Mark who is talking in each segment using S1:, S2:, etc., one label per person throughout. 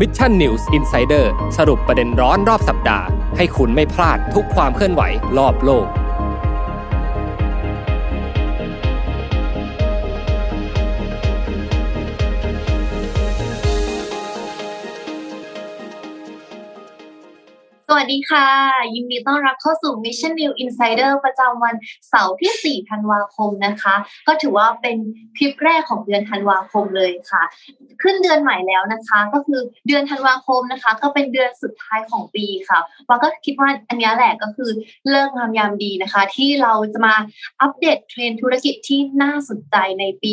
S1: Mission News Insider สรุปประเด็นร้อนรอบสัปดาห์ ให้คุณไม่พลาดทุกความเคลื่อนไหวรอบโลก
S2: สดีค่ะ ยินดีต้อนรับเข้าสู่ Mission New Insider ประจำวันเสาร์ที่ 4 ธันวาคมนะคะ ก็ถือว่าเป็นคลิปแรกของเดือนธันวาคมเลยค่ะ ขึ้นเดือนใหม่แล้วนะคะ ก็คือเดือนธันวาคมนะคะ ก็เป็นเดือนสุดท้ายของปีค่ะว่าก็คิดว่าอันนี้แหละก็คือเลิกงามยามดีนะคะ ที่เราจะมาอัปเดตเทรนธุรกิจที่น่าสนใจในปี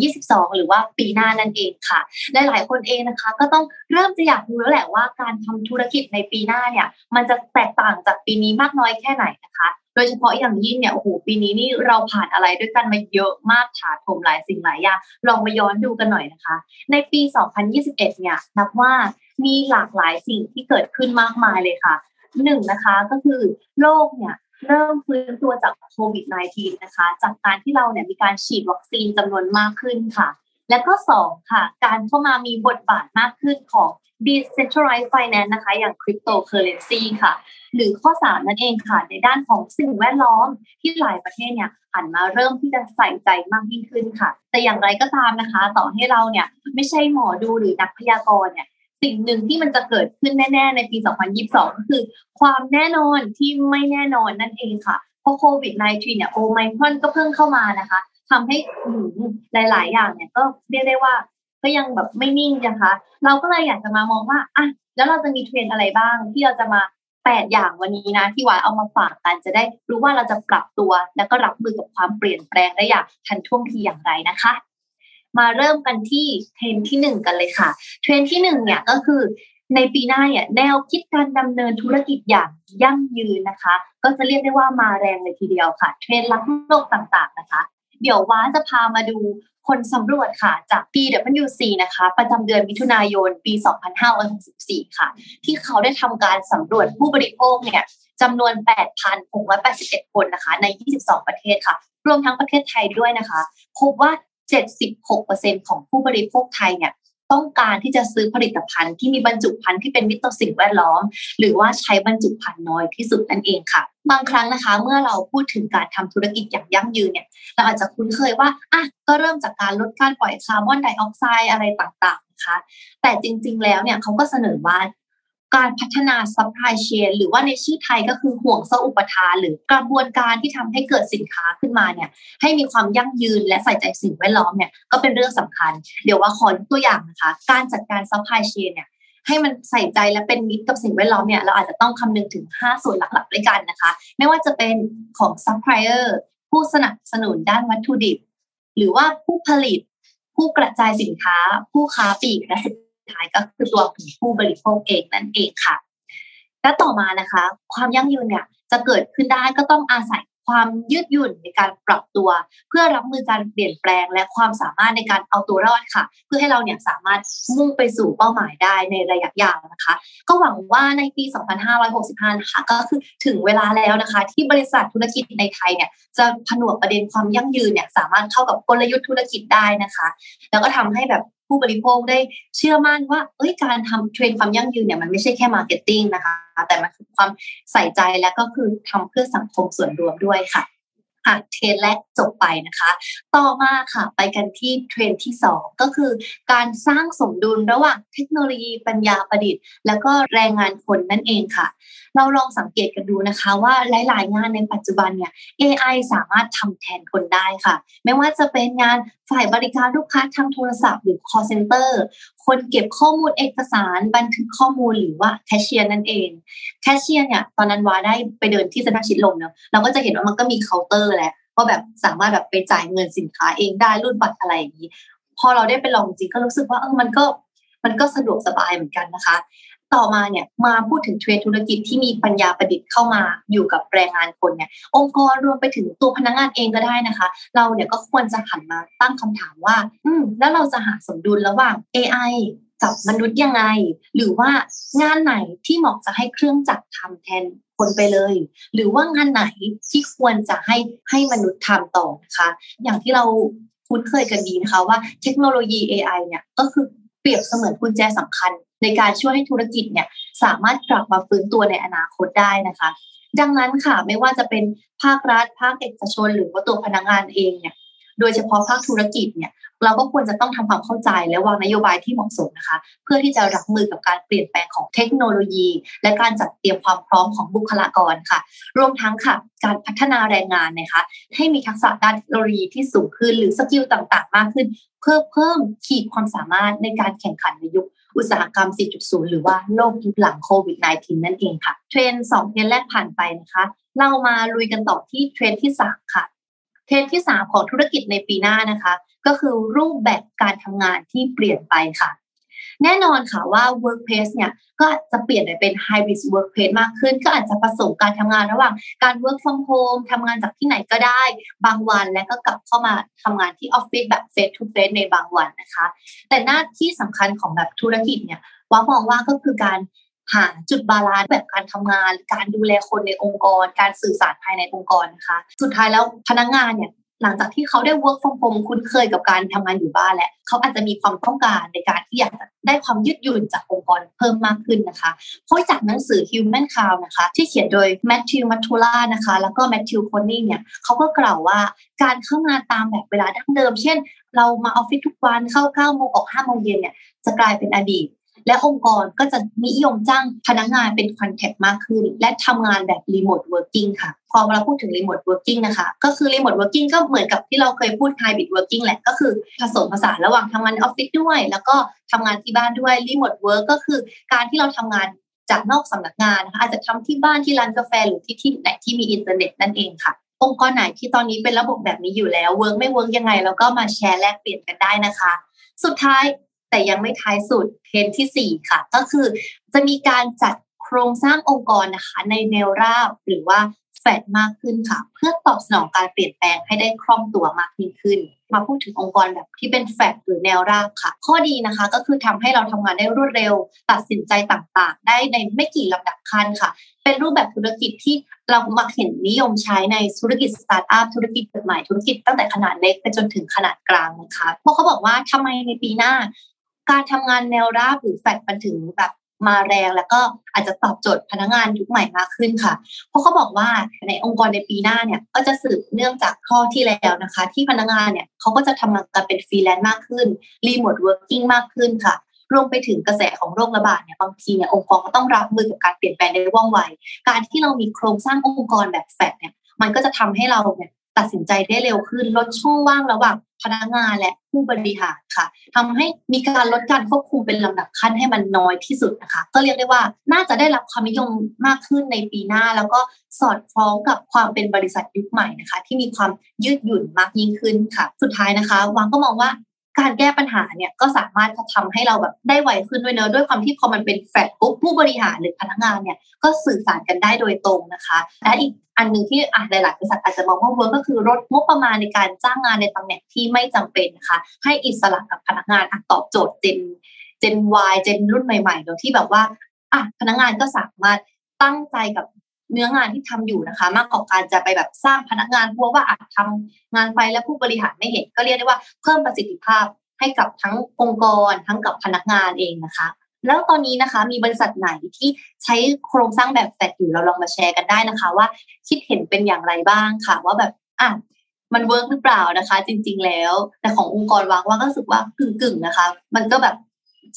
S2: 2022 หรือว่าปีหน้านั่นเองค่ะ หลายๆคนเองนะคะ ก็ต้องเริ่มจะอยากรู้แล้วแหละว่าการทำธุรกิจในปีหน้าเนี่ยมันจะแตกต่างจากปีนี้มากน้อยแค่ไหนนะคะ โดยเฉพาะอย่างยิ่งเนี่ยโอ้โหปีนี้นี่เราผ่านอะไรด้วยกันมาเยอะมากถาโถมหลายสิ่งหลายอย่างลองมาย้อนดูกันหน่อยนะคะ ในปี 2021 เนี่ยนับว่ามีหลากหลายสิ่งที่เกิดขึ้นมากมายเลยค่ะหนึ่งนะคะก็คือโลกเนี่ยเริ่มฟื้นตัวจากโควิด -19 นะคะ จากการที่เราเนี่ยมีการฉีดวัคซีนจำนวนมากขึ้นค่ะ และก็สองค่ะ การเข้ามามีบทบาทมากขึ้นของ decentralized finance นะคะ อย่าง cryptocurrency ค่ะ หรือข้อ3นั่นเองค่ะ ในด้านของสิ่งแวดล้อมที่หลายประเทศเนี่ยหันมาเริ่มที่จะใส่ใจมากยิ่งขึ้นค่ะ แต่อย่างไรก็ตามนะคะ ต่อให้เราเนี่ยไม่ใช่หมอดูหรือนักพยากรณ์เนี่ยสิ่งหนึ่งที่มันจะเกิดขึ้นแน่ ๆ ในปี 2022 ก็คือ ความแน่นอนที่ไม่แน่นอนนั่นเองค่ะ เพราะโควิด -19 เนี่ยโอไมครอนก็เพิ่งเข้ามานะคะ ทำให้หลาย ๆ อย่างเนี่ยก็เรียกได้ว่าก็ยังแบบไม่นิ่งนะคะ เราก็เลยอยากจะมามองว่าอะแล้วเราจะมีเทรนด์อะไรบ้าง ที่เราจะมาแปดอย่างวันนี้นะ ที่ว้าเอามาฝากกันจะได้รู้ว่าเราจะปรับตัวแล้วก็รับมือกับความเปลี่ยนแปลงได้อย่างทันท่วงทีอย่างไรนะคะ มาเริ่มกันที่เทรนด์ที่หนึ่งกันเลยค่ะเทรนด์ที่หนึ่งเนี่ยก็คือในปีหน้าเนี่ยแนวคิดการดำเนินธุรกิจอย่างยั่งยืนนะคะ ก็จะเรียกได้ว่ามาแรงเลยทีเดียวค่ะ เทรนด์รักโลกต่างๆนะคะ เดี๋ยวว้าจะพามาดูคนสำรวจค่ะจาก PwC นะคะ ประจำเดือนมิถุนายนปี 2564 ค่ะ ที่เขาได้ทำการสำรวจผู้บริโภคเนี่ยจำนวน 8,681 คนนะคะ ใน 22 ประเทศค่ะ รวมทั้งประเทศไทยด้วยนะคะ พบว่า 76%ของผู้บริโภคไทยเนี่ย ต้องการที่จะซื้อผลิตภัณฑ์ที่มีบรรจุภัณฑ์ที่เป็นมิตรต่อสิ่งแวดล้อม หรือว่าใช้บรรจุภัณฑ์น้อยที่สุดนั่นเองค่ะ บางครั้งนะคะ เมื่อเราพูดถึงการทำธุรกิจอย่างยั่งยืนเนี่ยเราอาจจะคุ้นเคยว่าอะก็เริ่มจากการลดการปล่อยคาร์บอนไดออกไซด์อะไรต่างๆนะคะแต่จริงๆแล้วเนี่ยเขาก็เสนอว่า การพัฒนา supply chain หรือว่าในชื่อไทยก็คือห่วงโซ่อุปทาน หรือกระบวนการที่ทำให้เกิดสินค้าขึ้นมาเนี่ยให้มีความยั่งยืนและใส่ใจสิ่งแวดล้อมเนี่ยก็เป็นเรื่องสำคัญ เดี๋ยวว้าขอตัวอย่างนะคะ การจัดการ supply chain เนี่ยให้มันใส่ใจและเป็นมิตรกับสิ่งแวดล้อมเนี่ยเราอาจจะต้องคำนึงถึง 5 ส่วนหลักๆด้วยกันนะคะ ไม่ว่าจะเป็นของซัพพลายเออร์ผู้สนับสนุนด้านวัตถุดิบ หรือว่าผู้ผลิต ผู้กระจายสินค้า ผู้ค้าปลีกและสุด ท้ายก็คือตัวของผู้บริโภคเองนั่นเองค่ะ และต่อมานะคะ ความยั่งยืนเนี่ยจะเกิดขึ้นได้ก็ต้องอาศัยความยืดหยุ่นในการปรับตัว เพื่อรับมือการเปลี่ยนแปลง และความสามารถในการเอาตัวรอดค่ะ เพื่อให้เราเนี่ยสามารถมุ่งไปสู่เป้าหมายได้ในระยะยาวนะคะ ก็หวังว่าในปี 2565 นะคะก็คือถึงเวลาแล้วนะคะ ที่บริษัทธุรกิจในไทยเนี่ยจะผนวกประเด็นความยั่งยืนเนี่ยสามารถเข้ากับกลยุทธ์ธุรกิจได้นะคะ แล้วก็ทำให้แบบ ผู้บริโภคได้เชื่อมั่นว่าเอ้ยการทำเทรนด์ความยั่งยืนเนี่ยมันไม่ใช่แค่ marketing นะคะ แต่มันคือความใส่ใจและก็คือทำเพื่อสังคมส่วนรวมด้วยค่ะเทรนด์แรกจบไปนะคะ ต่อมาค่ะไปกันที่เทรนด์ที่ 2 ก็คือการสร้างสมดุลระหว่างเทคโนโลยีปัญญาประดิษฐ์ แล้วก็แรงงานคนนั่นเองค่ะ เราลองสังเกตกันดูนะคะว่าหลาย ๆ งานในปัจจุบันเนี่ย AI สามารถทำแทนคนได้ค่ะ ไม่ว่าจะเป็นงานฝ่ายบริการลูกค้าทางโทรศัพท์หรือ call center คนเก็บข้อมูลเอกสารบันทึกข้อมูลหรือว่าแคชเชียร์นั่นเองแคชเชียร์เนี่ยตอนนั้นวาได้ไปเดินที่สนาชิดลมเนาะเราก็จะเห็นว่ามันก็มีเคาน์เตอร์และว่าแบบสามารถแบบไปจ่ายเงินสินค้าเองได้รุ่นบัตรอะไรอย่างนี้ พอเราได้ไปลองจริงก็รู้สึกว่าเออมันก็มันก็สะดวกสบายเหมือนกันนะคะ ต่อมาเนี่ยมาพูดถึงเทรนธุรกิจที่มีปัญญาประดิษฐ์เข้ามาอยู่กับแรงงานคนเนี่ยองค์กรรวมไปถึงตัวพนักงานเองก็ได้นะคะ เราเนี่ยก็ควรจะหันมาตั้งคำถามว่า อืมแล้วเราจะหาสมดุลระหว่าง AI กับมนุษย์ยังไง หรือว่างานไหนที่เหมาะจะให้เครื่องจักรทำแทน คนไปเลย หรือว่างานไหนที่ควรจะให้ให้มนุษย์ทำต่อนะคะ อย่างที่เราคุ้นเคยกันดีนะคะว่าเทคโนโลยี AI เนี่ยก็คือเปรียบเสมือนกุญแจสำคัญ ในการช่วยให้ธุรกิจเนี่ยสามารถกลับมาฟื้นตัวในอนาคตได้นะคะ ดังนั้นค่ะไม่ว่าจะเป็นภาครัฐ ภาคเอกชน หรือว่าตัวพนักงานเองเนี่ยโดยเฉพาะภาคธุรกิจเนี่ย เราก็ควรจะต้องทำความเข้าใจและวางนโยบายที่เหมาะสมนะคะ เพื่อที่จะรับมือกับการเปลี่ยนแปลงของเทคโนโลยี และการจัดเตรียมความพร้อมของบุคลากรค่ะ รวมทั้งค่ะ การพัฒนาแรงงานนะคะ ให้มีทักษะด้านเทคโนโลยีที่สูงขึ้น หรือ skill ต่างๆ มากขึ้น เพื่อเพิ่มขีดความสามารถในการแข่งขันในยุคอุตสาหกรรม 4.0 หรือว่าโลกยุคหลังโควิด -19 นั่นเองค่ะ เทรนด์2เทรนด์แรกผ่านไปนะคะ เรามาลุยกันต่อที่เทรนด์ที่ 3 ค่ะ เทรนด์ที่ 3 ของธุรกิจในปีหน้านะคะ ก็คือรูปแบบการทำงานที่เปลี่ยนไปค่ะ แน่นอนค่ะว่า workplace เนี่ยก็จะเปลี่ยนไปเป็น hybrid workplace มากขึ้น ก็อาจจะผสมการทำงานระหว่างการ work from home ทำงานจากที่ไหนก็ได้ บางวันและก็กลับเข้ามาทำงานที่ออฟฟิศแบบ face to face ในบางวันนะคะ แต่หน้าที่สำคัญของแบบธุรกิจเนี่ยว่ามองว่าก็คือการ หาจุด balance แบบการทำงาน การดูแลคนในองค์กร การสื่อสารภายในองค์กรนะคะ สุดท้ายแล้วพนักงานเนี่ยหลังจากที่เขาได้ work from home คุ้นเคยกับการทำงานอยู่บ้านแล้วเขาอาจจะมีความต้องการในการที่อยากได้ความยืดหยุ่นจากองค์กรเพิ่มมากขึ้นนะคะ เพราะจากหนังสือ Human Cloud นะคะ ที่เขียนโดย Matthew Mottola นะคะ แล้วก็ Matthew Coatney เนี่ยเขาก็กล่าวว่าการเข้างานตามแบบเวลาดั้งเดิม เช่น เรามาออฟฟิศทุกวันเข้า9โมงออก5โมงเย็นเนี่ยจะกลายเป็นอดีต และองค์กรก็จะนิยมจ้างพนักงานเป็น contract มากขึ้น และทำงานแบบ remote working ค่ะ พอเราพูดถึง remote working นะคะ ก็คือ remote working ก็เหมือนกับที่เราเคยพูด hybrid working แหละ ก็คือผสมผสานระหว่างทำงานออฟฟิศด้วย แล้วก็ทำงานที่บ้านด้วย remote work ก็คือการที่เราทำงานจากนอกสำนักงานนะคะอาจจะทำที่บ้านที่ร้านกาแฟหรือที่ที่ไหนที่มีอินเทอร์เน็ตนั่นเองค่ะ องค์กรไหนที่ตอนนี้เป็นระบบแบบนี้อยู่แล้ว work ไม่ work ยังไงเราก็มาแชร์แลกเปลี่ยนกันได้นะคะ สุดท้าย แต่ยังไม่ท้ายสุดเทรนด์ที่ 4 ค่ะ ก็คือจะมีการจัดโครงสร้างองค์กรนะคะ ในแนวราบหรือว่าแฟดมากขึ้นค่ะ เพื่อตอบสนองการเปลี่ยนแปลงให้ได้คล่องตัวมากยิ่งขึ้น มาพูดถึงองค์กรแบบที่เป็นแฟดหรือแนวราบค่ะ ข้อดีนะคะก็คือทำให้เราทำงานได้รวดเร็ว ตัดสินใจต่างๆ ได้ในไม่กี่ลำดับขั้นค่ะ เป็นรูปแบบธุรกิจที่เรามักเห็นนิยมใช้ในธุรกิจสตาร์ทอัพธุรกิจใหม่ธุรกิจตั้งแต่ขนาดเล็กไปจนถึงขนาดกลางนะคะเพราะเขาบอกว่าทำไมในปีหน้า การทำงานแนวราบหรือแฟดมันถึงแบบมาแรงแล้วก็อาจจะตอบโจทย์พนักงานยุคใหม่มากขึ้นค่ะ เพราะเขาบอกว่าในองค์กรในปีหน้าเนี่ยก็จะสืบเนื่องจากข้อที่แล้วนะคะ ที่พนักงานเนี่ยเขาก็จะทำงานกันเป็นฟรีแลนซ์มากขึ้น remote working มากขึ้นค่ะรวมไปถึงกระแสของโรคระบาดเนี่ยบางทีเนี่ยองค์กรก็ต้องรับมือกับการเปลี่ยนแปลงในว่องไว การที่เรามีโครงสร้างองค์กรแบบแฟดเนี่ยมันก็จะทำให้เราเนี่ย ตัดสินใจได้เร็วขึ้น ลดช่องว่างระหว่างพนักงานและผู้บริหารค่ะทำให้มีการลดการควบคุมเป็นลำดับขั้นให้มันน้อยที่สุดนะคะ ก็เรียกได้ว่าน่าจะได้รับความนิยมมากขึ้นในปีหน้า แล้วก็สอดคล้องกับความเป็นบริษัทยุคใหม่นะคะ ที่มีความยืดหยุ่นมากยิ่งขึ้นค่ะ สุดท้ายนะคะวังก็มองว่า การแก้ปัญหาเนี่ยก็สามารถทำให้เราแบบได้ไวขึ้นด้วยเนอะด้วยความที่พอมันเป็นแฟลตปุ๊บผู้บริหารหรือพนักงานเนี่ยก็สื่อสารกันได้โดยตรงนะคะและอีกอันหนึ่งที่อะหลายๆบริษัทอาจจะมองว่า work ก็คือลดงบประมาณในการจ้างงานในตำแหน่งที่ไม่จำเป็นนะคะให้อิสระกับพนักงานตอบโจทย์เจนเจน Y เจนรุ่นใหม่ๆโดยที่แบบว่าอะพนักงานก็สามารถตั้งใจกับ เนื้องานที่ทำอยู่นะคะ มากกว่าการจะไปแบบสร้างพนักงานพวกว่าอาจทำงานไปแล้วผู้บริหารไม่เห็น ก็เรียกได้ว่าเพิ่มประสิทธิภาพให้กับทั้งองค์กร ทั้งกับพนักงานเองนะคะ แล้วตอนนี้นะคะ มีบริษัทไหนที่ใช้โครงสร้างแบบแฟดอยู่เราลองมาแชร์กันได้นะคะ ว่าคิดเห็นเป็นอย่างไรบ้างค่ะ ว่าแบบอะมัน work หรือเปล่านะคะ จริง ๆ แล้ว แต่ขององค์กรวางว่าก็รู้สึกว่ากึ่งๆนะคะ มันก็แบบ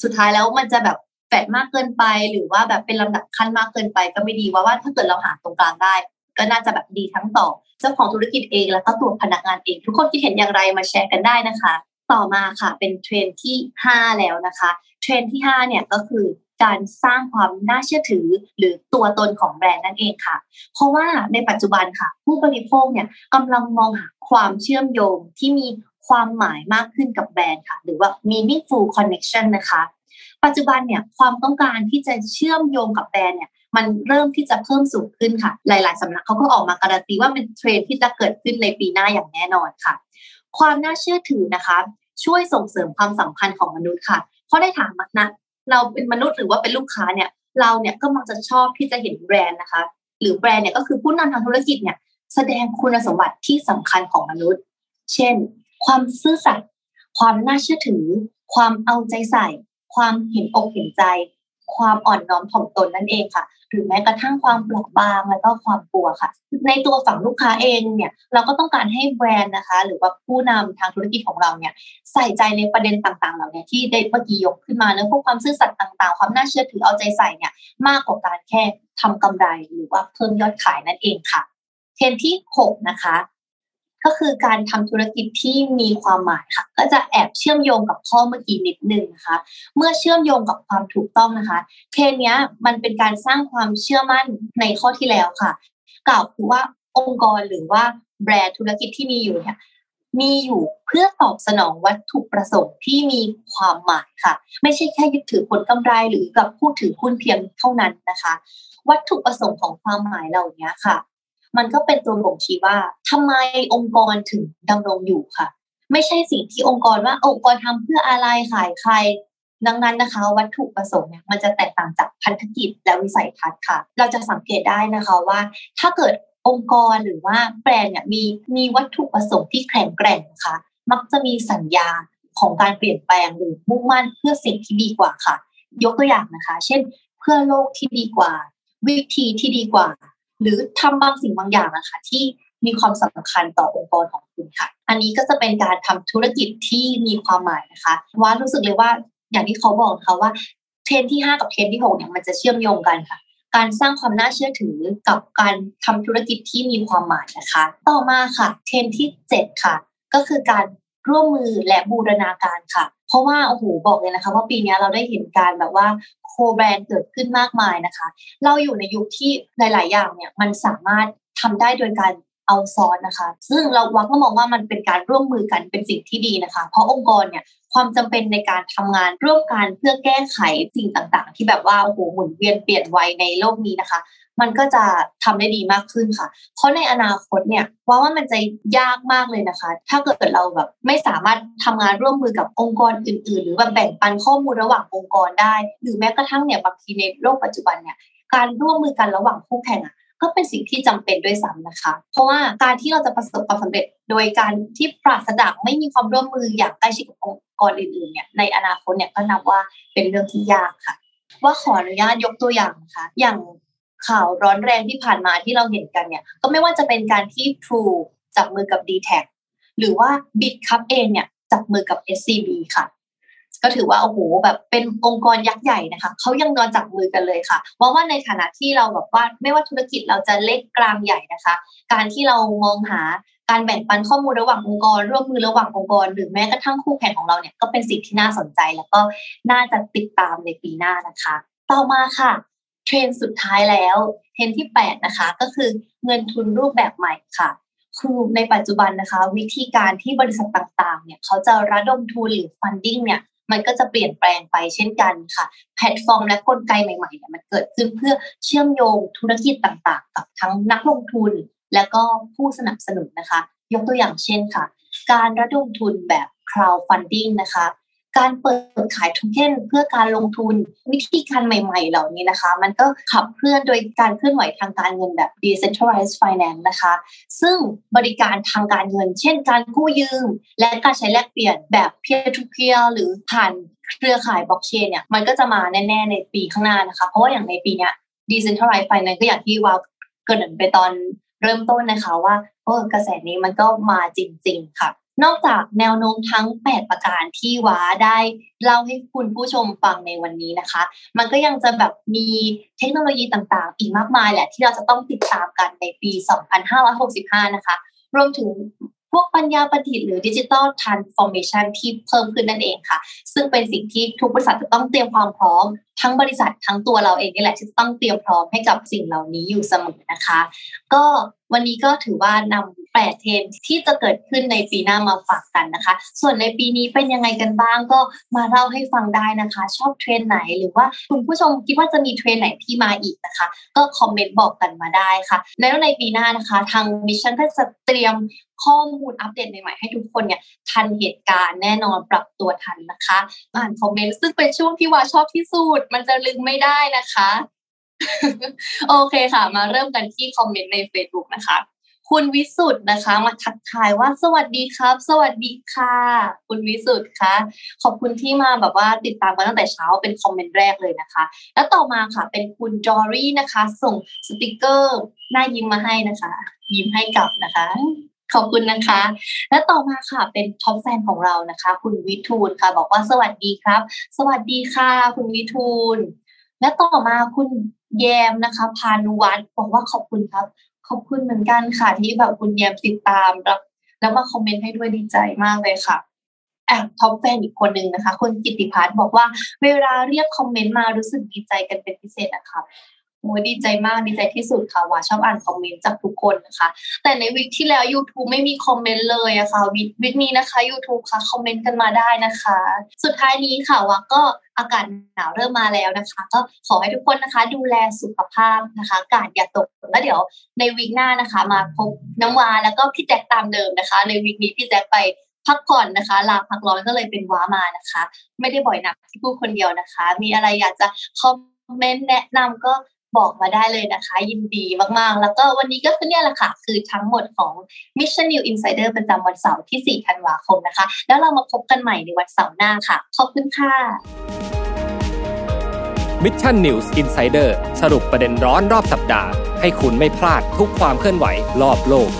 S2: สุดท้ายแล้วมันจะแบบ แฟดมากเกินไป หรือว่าแบบเป็นลำดับขั้นมากเกินไปก็ไม่ดีว่าว่าถ้าเกิดเราหาตรงกลางได้ ก็น่าจะแบบดีทั้งต่อเจ้าของธุรกิจเองแล้วก็ตัวพนักงานเอง ทุกคนคิดเห็นอย่างไรมาแชร์กันได้นะคะ ต่อมาค่ะเป็นเทรนด์ที่ 5 แล้วนะคะเทรนด์ที่ 5 เนี่ยก็คือการสร้างความน่าเชื่อถือหรือตัวตนของแบรนด์นั่นเองค่ะ เพราะว่าในปัจจุบันค่ะ ผู้บริโภคเนี่ยกำลังมองหาความเชื่อมโยงที่มีความหมายมากขึ้นกับแบรนด์ค่ะ หรือว่า meaningful connection นะคะ ปัจจุบันเนี่ยความต้องการที่จะเชื่อมโยงกับแบรนด์เนี่ยมันเริ่มที่จะเพิ่มสูงขึ้นค่ะ หลาย ๆสำนักเขาก็ออกมาการันตีว่าเป็นเทรนที่จะเกิดขึ้นในปีหน้าอย่างแน่นอนค่ะ ความน่าเชื่อถือนะคะ ช่วยส่งเสริมความสัมพันธ์ของมนุษย์ค่ะ เพราะได้ถามนะเราเป็นมนุษย์หรือว่าเป็นลูกค้าเนี่ย เราเนี่ยก็มักจะชอบที่จะเห็นแบรนด์นะคะ หรือแบรนด์เนี่ยก็คือผู้นำทางธุรกิจเนี่ย แสดงคุณสมบัติที่สำคัญของมนุษย์ เช่น ความซื่อสัตย์ความน่าเชื่อถือ ความเอาใจใส่ ความเห็นอกเห็นใจ ความอ่อนน้อมถ่อมตนนั่นเองค่ะ หรือแม้กระทั่งความเปราะบางแล้วก็ความกลัวค่ะ ในตัวฝั่งลูกค้าเองเนี่ยเราก็ต้องการให้แบรนด์นะคะ หรือว่าผู้นำทางธุรกิจของเราเนี่ยใส่ใจในประเด็นต่างๆ เหล่านี้ที่ได้เมื่อกี้ยกขึ้นมาเนื้อพวกความซื่อสัตย์ต่างๆ ความน่าเชื่อถือเอาใจใส่เนี่ยมากกว่าการแค่ทำกำไรหรือว่าเพิ่มยอดขายนั่นเองค่ะเทรนที่ 6 นะคะ ก็คือการทำธุรกิจที่มีความหมายค่ะ ก็จะแอบเชื่อมโยงกับข้อเมื่อกี้นิดนึงนะคะ เมื่อเชื่อมโยงกับความถูกต้องนะคะเทนนี้มันเป็นการสร้างความเชื่อมั่นในข้อที่แล้วค่ะ กล่าวคือว่าองค์กรหรือว่าแบรนด์ธุรกิจที่มีอยู่เนี่ยมีอยู่เพื่อตอบสนองวัตถุประสงค์ที่มีความหมายค่ะ ไม่ใช่แค่ยึดถือผลกำไรหรือกับผู้ถือหุ้นเพียงเท่านั้นนะคะ วัตถุประสงค์ของความหมายเหล่านี้ค่ะ มันก็เป็นตัวบ่งชี้ว่าทำไมองค์กรถึงดำรงอยู่ค่ะ ไม่ใช่สิ่งที่องค์กรว่าองค์กรทำเพื่ออะไรขายใคร ดังนั้นนะคะ วัตถุประสงค์เนี่ยมันจะแตกต่างจากพันธกิจและวิสัยทัศน์ค่ะ เราจะสังเกตได้นะคะว่า ถ้าเกิดองค์กรหรือว่าแบรนด์เนี่ยมีมีวัตถุประสงค์ที่แข็งแกร่งนะคะ มักจะมีสัญญาของการเปลี่ยนแปลงหรือมุ่งมั่นเพื่อสิ่งที่ดีกว่าค่ะ ยกตัวอย่างนะคะ เช่น เพื่อโลกที่ดีกว่า วิธีที่ดีกว่า หรือทำบางสิ่งบางอย่างนะคะ ที่มีความสำคัญต่อองค์กรของคุณค่ะ อันนี้ก็จะเป็นการทำธุรกิจที่มีความหมายนะคะว่ารู้สึกเลยว่าอย่างที่เขาบอกค่ะว่าเทรนที่ 5 กับเทรนที่6เนี่ยมันจะเชื่อมโยงกันค่ะ การสร้างความน่าเชื่อถือกับการทำธุรกิจที่มีความหมายนะคะ ต่อมาค่ะเทรนที่ 7 ค่ะ ก็คือการร่วมมือและบูรณาการค่ะ เพราะว่าโอ้โหบอกเลยนะคะ ว่าปีนี้เราได้เห็นการแบบว่าโคแบรนด์เกิดขึ้นมากมายนะคะ เราอยู่ในยุคที่หลาย ๆ อย่างเนี่ยมันสามารถทำได้โดยการเอาซอนนะคะ ซึ่งเราวักก็มองว่ามันเป็นการร่วมมือกันเป็นสิ่งที่ดีนะคะ เพราะองค์กรเนี่ยความจำเป็นในการทำงานร่วมกันเพื่อแก้ไขสิ่งต่างๆ ที่แบบว่าโอ้โหหมุนเวียนเปลี่ยนไวในโลกนี้นะคะ มันก็จะทำได้ดีมากขึ้นค่ะ เพราะในอนาคตเนี่ยว่าว่ามันจะยากมากเลยนะคะ ถ้าเกิดเราแบบไม่สามารถทำงานร่วมมือกับองค์กรอื่น ๆ หรือแบบแบ่งปันข้อมูลระหว่างองค์กรได้ หรือแม้กระทั่งเนี่ยบางทีในโลกปัจจุบันเนี่ยการร่วมมือกันระหว่างคู่แข่งอะก็เป็นสิ่งที่จำเป็นด้วยซ้ำนะคะ เพราะว่าการที่เราจะประสบความสำเร็จ โดยการที่ปราศจากไม่มีความร่วมมืออย่างใกล้ชิดกับองค์กรอื่นๆเนี่ยในอนาคตเนี่ยก็นับว่าเป็นเรื่องที่ยากค่ะ ว่าขออนุญาตยกตัวอย่างนะคะ อย่าง ข่าวร้อนแรงที่ผ่านมาที่เราเห็นกันเนี่ย ก็ไม่ว่าจะเป็นการที่ True จับมือกับ d t แทหรือว่า b i t คัพเองเนี่ยจับมือกับ SCB ค่ะ ก็ถือว่าโอ้โหแบบเป็นองค์กรยักษ์ใหญ่นะคะเขายังนอนจับมือกันเลยค่ะว่าว่าในฐานะที่เราแบบว่าไม่ว่าธุรกิจเราจะเล็กกลางใหญ่นะคะ การที่เรามองหาการแบ่งปันข้อมูลระหว่างองค์กร ร่วมมือระหว่างองค์กร หรือแม้กระทั่งคู่แข่งของเราเนี่ยก็เป็นสิ่งที่น่าสนใจแล้วก็น่าจะติดตามในปีหน้านะคะ ต่อมาค่ะ เทรนด์สุดท้ายแล้วเทรนด์ที่ 8 นะคะ ก็คือเงินทุนรูปแบบใหม่ค่ะ คือในปัจจุบันนะคะ วิธีการที่บริษัทต่างๆ เนี่ยเขาจะระดมทุนหรือ funding เนี่ยมันก็จะเปลี่ยนแปลงไปเช่นกันค่ะ แพลตฟอร์มและกลไกใหม่ๆเนี่ยมันเกิดขึ้นเพื่อเชื่อมโยงธุรกิจต่างๆ กับทั้งนักลงทุนและก็ผู้สนับสนุนนะคะ ยกตัวอย่างเช่นค่ะ การระดมทุนแบบ crowdfunding นะคะ การเปิดขายโทเค็นเพื่อการลงทุนวิธีการใหม่ ๆ เหล่านี้นะคะ มันก็ขับเคลื่อนโดยการเคลื่อนไหวทางการเงินแบบ decentralized finance นะคะ ซึ่งบริการทางการเงิน เช่น การกู้ยืม และการใช้แลกเปลี่ยนแบบ peer to peer หรือผ่านเครือข่ายบล็อกเชนเนี่ยมันก็จะมาแน่ ๆ ในปีข้างหน้านะคะ เพราะว่าอย่างในปีนี้ decentralized finance ก็อย่างที่วาวเกิดไปตอนเริ่มต้นนะคะว่าโอ้กระแสนี้มันก็มาจริง ๆ ค่ะ นอกจากแนวโน้มทั้ง 8 ประการที่ว้าได้เล่าให้คุณผู้ชมฟังในวันนี้นะคะ มันก็ยังจะแบบมีเทคโนโลยีต่างๆ อีกมากมายแหละที่เราจะต้องติดตามกันในปี 2565 นะคะ รวมถึงพวกปัญญาประดิษฐ์หรือ digital transformation ที่เพิ่มขึ้นนั่นเองค่ะ ซึ่งเป็นสิ่งที่ทุกบริษัทจะต้องเตรียมความพร้อมทั้งบริษัททั้งตัวเราเองนี่แหละที่ต้องเตรียมพร้อมให้กับสิ่งเหล่านี้อยู่เสมอนะคะ ก็วันนี้ก็ถือว่านำแปดเทรนด์ที่จะเกิดขึ้นในปีหน้ามาฝากกันนะคะ ส่วนในปีนี้เป็นยังไงกันบ้างก็มาเล่าให้ฟังได้นะคะ ชอบเทรนด์ไหนหรือว่าคุณผู้ชมคิดว่าจะมีเทรนด์ไหนที่มาอีกนะคะ ก็คอมเมนต์บอกกันมาได้ค่ะ แล้วในปีหน้านะคะ ทางมิชชั่นก็จะเตรียมข้อมูลอัปเดตใหม่ๆให้ทุกคนเนี่ยทันเหตุการณ์แน่นอนปรับตัวทันนะคะ อ่านคอมเมนต์ซึ่งเป็นช่วงที่ว่าชอบที่สุดมันจะลืมไม่ได้นะคะ โอเคค่ะ มาเริ่มกันที่คอมเมนต์ใน Facebook นะคะ คุณวิสุทธ์นะคะ มาทักทายว่าสวัสดีครับ สวัสดีค่ะ คุณวิสุทธ์คะขอบคุณที่มาแบบว่าติดตามกันตั้งแต่เช้าเป็นคอมเมนต์แรกเลยนะคะ แล้วต่อมาค่ะ เป็นคุณจอรี่นะคะ ส่งสติกเกอร์หน้ายิ้มมาให้นะคะ ยิ้มให้กลับนะคะ ขอบคุณนะคะ และต่อมาค่ะเป็น top fan ของเรานะคะ คุณวิทูลค่ะ บอกว่าสวัสดีครับ สวัสดีค่ะ คุณวิทูล และต่อมาคุณแยมนะคะ พานุวัฒน์บอกว่าขอบคุณครับ ขอบคุณเหมือนกันค่ะ ที่แบบคุณแยมติดตามรับ แล้วมาคอมเมนต์ให้ด้วยดีใจมากเลยค่ะอะ top fan อีกคนหนึ่งนะคะคุณกิติพัฒน์บอกว่าเวลาเรียกคอมเมนต์มารู้สึกดีใจกันเป็นพิเศษนะคะ อ้ดีใจมากดีใจที่สุดค่ะว่าชอบอ่านคอมเมนต์จากทุกคนนะคะ แต่ในวิกที่แล้ว YouTube ไม่มีคอมเมนต์เลยอะค่ะวิกวิกนี้นะคะ YouTube ค่ะคอมเมนต์กันมาได้นะคะ สุดท้ายนี้ค่ะว่าก็อากาศหนาวเริ่มมาแล้วนะคะ ก็ขอให้ทุกคนนะคะ ดูแลสุขภาพนะคะอากาศอย่าตกแล้วเดี๋ยวในวีคหน้านะคะ มาพบน้ำวาแล้วก็พี่แจ็คตามเดิมนะคะ ในวีคนี้พี่แจ็คไปพักผ่อนนะคะลาพักร้อนก็เลยเป็นว้ามานะคะ ไม่ได้บ่อยนักที่พูดคนเดียวนะคะ มีอะไรอยากจะคอมเมนต์แนะนำก็ บอกมาได้เลยนะคะ ยินดีมาก ๆ แล้วก็วันนี้ก็คือเนี่ยแหละค่ะ คือทั้งหมดของ Mission New Insider ประจำวันเสาร์ที่ 4 ธันวาคมนะคะ แล้วเรามาพบกันใหม่ในวันเสาร์หน้าค่ะ ขอบคุณค่ะ
S1: Mission News Insider สรุปประเด็นร้อนรอบสัปดาห์ ให้คุณไม่พลาดทุกความเคลื่อนไหวรอบโลก